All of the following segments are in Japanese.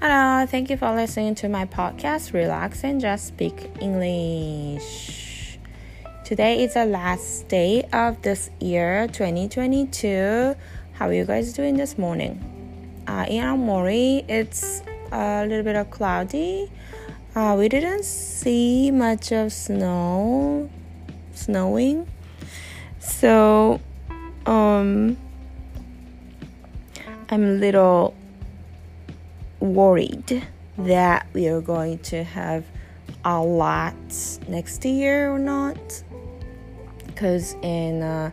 Hello, thank you for listening to my podcast, Relax and Just Speak English. Today is the last day of this year, 2022. How are you guys doing this morning? Uh, in Amori, it's a little bit of cloudy. Uh, we didn't see much of snow, snowing. So, um, I'm a little worried that we are going to have a lot next year or not. Because in uh,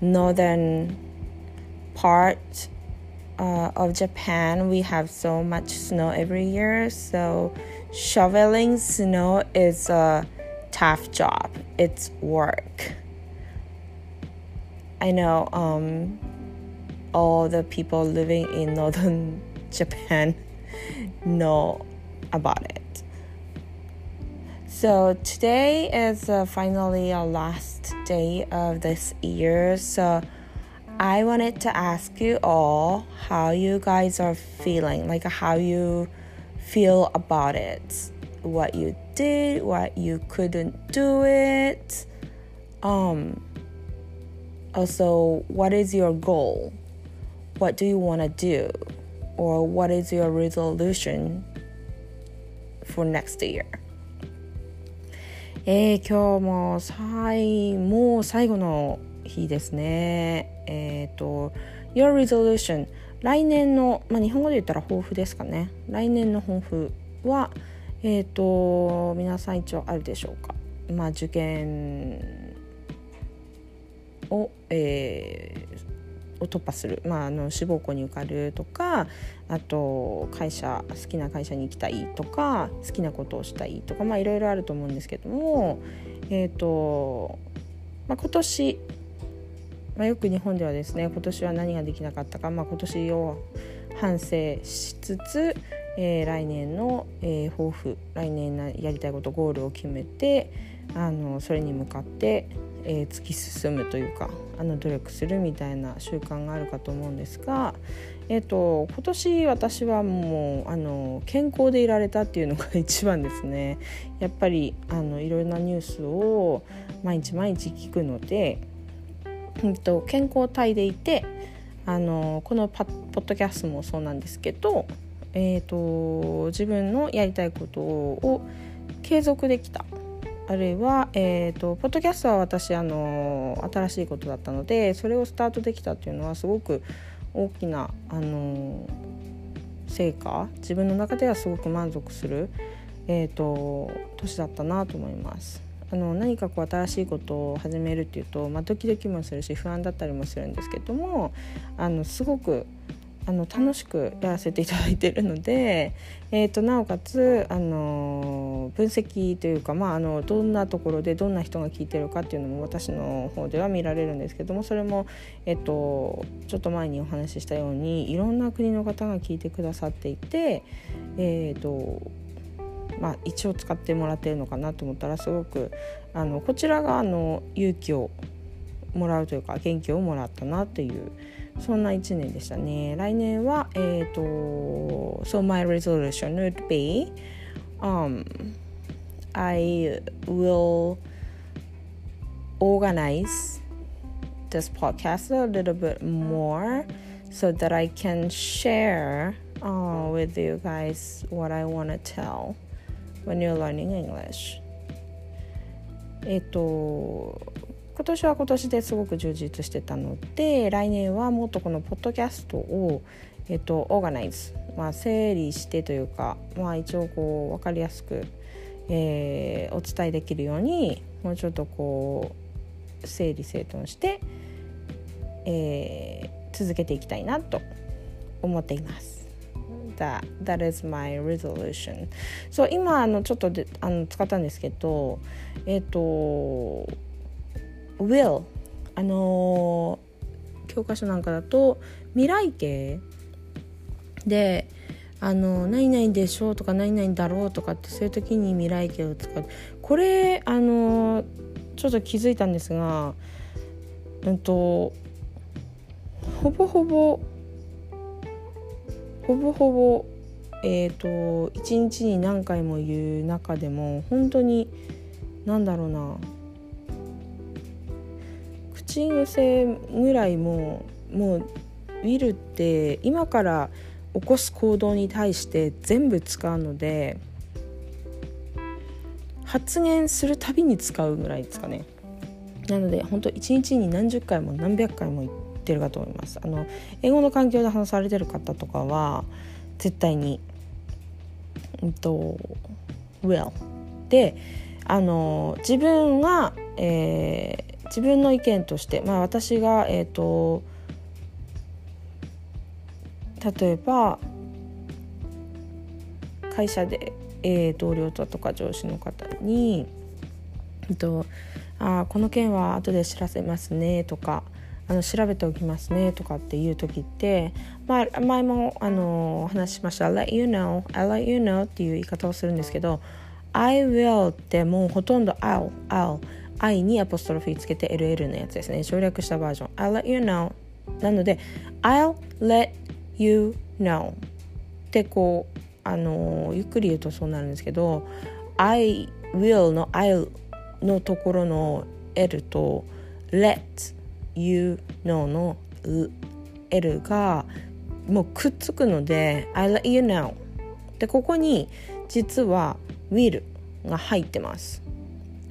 northern part uh, of japan we have so much snow every year so shoveling snow is a tough job. It's work. I know um, all the people living in northern japan know about it. So today is uh, finally our last day of this year. So I wanted to ask you all how you guys are feeling, like how you feel about it, what you did, what you couldn't do it. Um also what is your goal? What do you want to do? Or what is your resolution for next year? えー、今日も最もう最後の日ですね。えっ、ー、と Your resolution 来年の、まあ、日本語で言ったら抱負ですかね。来年の抱負はえっ、ー、と皆さん一応あるでしょうか。まあ受験を、えー、を突破する、まあ、あの志望校に受かるとかあと会社好きな会社に行きたいとか好きなことをしたいとかまあいろいろあると思うんですけどもえ、ー、と、まあ、今年、まあ、よく日本ではですね今年は何ができなかったか、まあ、今年を反省しつつ、えー、来年の、えー、抱負来年やりたいことゴールを決めてあのそれに向かってえー、突き進むというかあの努力するみたいな習慣があるかと思うんですが、えーと、今年私はもうあの健康でいられたっていうのが一番ですね。やっぱりあのいろいろなニュースを毎日毎日聞くので、えーと、健康体でいてあのこのパポッドキャストもそうなんですけど、えーと自分のやりたいことを継続できた。あるいは、えーと、ポッドキャストは私あの新しいことだったのでそれをスタートできたっていうのはすごく大きなあの成果自分の中ではすごく満足する、えーと、年だったなと思います。あの何かこう新しいことを始めるっていうと、まあ、ドキドキもするし不安だったりもするんですけどもあのすごくあの楽しくやらせていただいてるので、えーと、なおかつ、あの分析というか、まあ、あのどんなところでどんな人が聞いてるかっていうのも私の方では見られるんですけどもそれも、えーと、ちょっと前にお話ししたようにいろんな国の方が聞いてくださっていて、えーとまあ、一応使ってもらってるのかなと思ったらすごくあのこちらがあの勇気をもらうというか元気をもらったなっていう。そんな1年でしたね。来年は、えっ、ー、と、So my resolution would be, um, I will organize this podcast a little bit more so that I can share uh, with you guys what I want to tell when you're learning English. えっと 今年は今年ですごく充実してたので来年はもっとこのポッドキャストを、えっと、オーガナイズ、まあ、整理してというか、まあ、一応こう分かりやすく、えー、お伝えできるようにもうちょっとこう整理整頓して、えー、続けていきたいなと思っています。That, that is my resolution. そう今あのちょっとであの使ったんですけどえっ、ー、と will あのー、教科書なんかだと未来形。であの何々でしょうとか何々だろうとかってそういう時に未来形を使う。これあのちょっと気づいたんですがうんとほぼほぼほぼほぼえーと、と1日に何回も言う中でも本当に何だろうな。口癖ぐらいももうウィルって今から起こす行動に対して全部使うので発言するたびに使うぐらいですかね。なので本当一日に何十回も何百回も言ってるかと思います。あの英語の環境で話されてる方とかは絶対にうんと will であの自分が、え、自分の意見としてまあ私がえ、ー、と例えば会社で、えー、同僚とか上司の方に「えっと、あこの件は後で知らせますね」とかあの調べておきますねとかっていう時って、まあ、前もあの話しました「let you know」「let you know」っていう言い方をするんですけど「I will」ってもうほとんど「I'll」「I'll」「I」にアポストロフィーつけて LL のやつですね。省略したバージョン「I let you know」なので「I'll let you know ってこうあのゆっくり言うとそうなるんですけど I will の I'll のところの L と let you know の L がもうくっつくので I let you know でここに実は will が入ってます。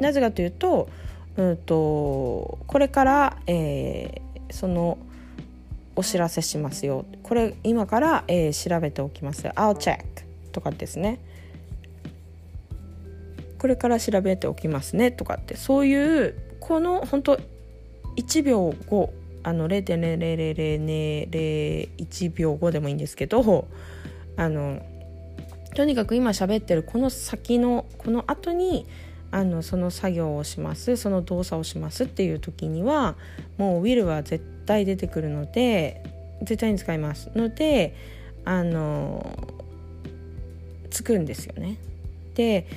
なぜかというと,、うんと、これから、えー、その「お知らせしますよ。これ今から、えー、調べておきます。I'll check とかですね。これから調べておきますね。とかってそういうこの本当1秒後あの0.00001秒後でもいいんですけどあのとにかく今喋ってるこの先のこの後にあのその作業をしますその動作をしますっていう時にはもうウィルは絶対出てくるので絶対に使いますのであのつくんですよね。で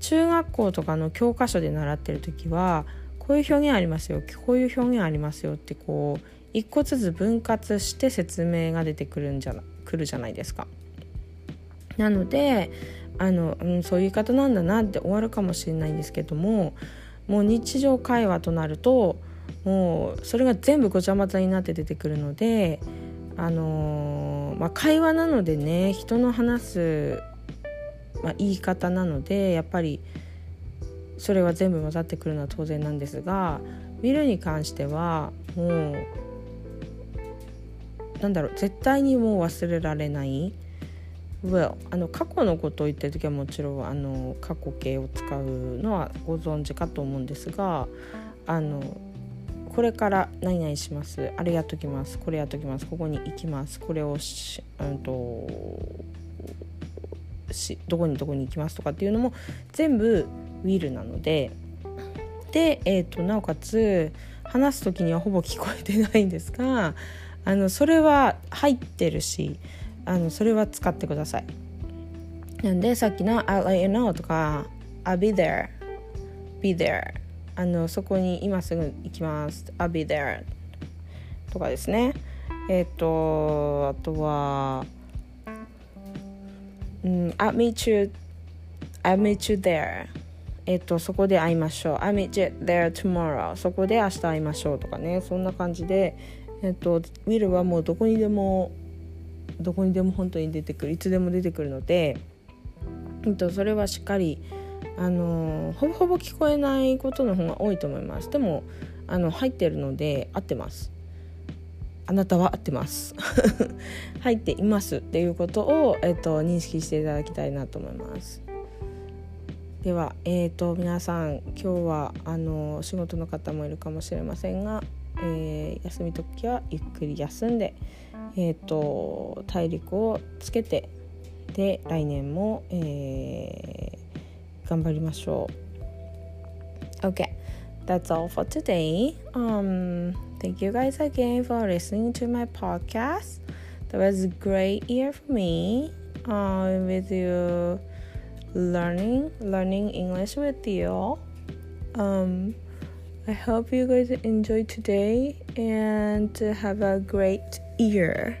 中学校とかの教科書で習ってる時はこういう表現ありますよこういう表現ありますよってこう一個ずつ分割して説明が出てくるんじゃくるじゃないですか。なのであの、うん、そういう言い方なんだなって終わるかもしれないんですけどももう日常会話となるともうそれが全部ごちゃ混ぜになって出てくるのであのー、まあ、会話なのでね人の話す、まあ、言い方なのでやっぱりそれは全部混ざってくるのは当然なんですが見るに関してはもうなんだろう絶対にもう忘れられない Well あの過去のことを言ってる時はもちろんあの過去形を使うのはご存知かと思うんですがあのこれから何々します。あれやっときます。これやっときます。ここに行きます。これをし,、うんと、しどこにどこに行きます。とかっていうのも全部ウィルなので。で、えーと、なおかつ話す時にはほぼ聞こえてないんですがあのそれは入ってるしあのそれは使ってください。なんでさっきの「I'll let you know」とか「I'll be there」「be there」あのそこに今すぐ行きます。I'll be there. とかですね。えっ、ー、とあとはうん I'll meet you I'll meet you there. えっ、ー、とそこで会いましょう。I'll meet you there tomorrow. そこで明日会いましょうとかね。そんな感じでえっ、ー、と Will はもうどこにでもどこにでも本当に出てくるいつでも出てくるので、えっと、それはしっかりあのほぼほぼ聞こえないことの方が多いと思います。でもあの入ってるので合ってます。あなたは合ってます。入っていますっていうことを、えっと、認識していただきたいなと思います。では、えーと、皆さん今日はあの仕事の方もいるかもしれませんが、えー、休み時はゆっくり休んで、えーと、体力をつけてで来年も、えー頑張りましょう OK that's all for today um thank you guys again for listening to my podcast that was a great year for me uh, with you learning learning english with you um i hope you guys enjoyed today and have a great year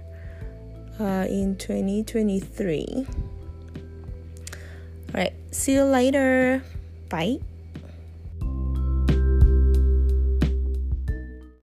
uh, in 2023. All right, see you later. Bye.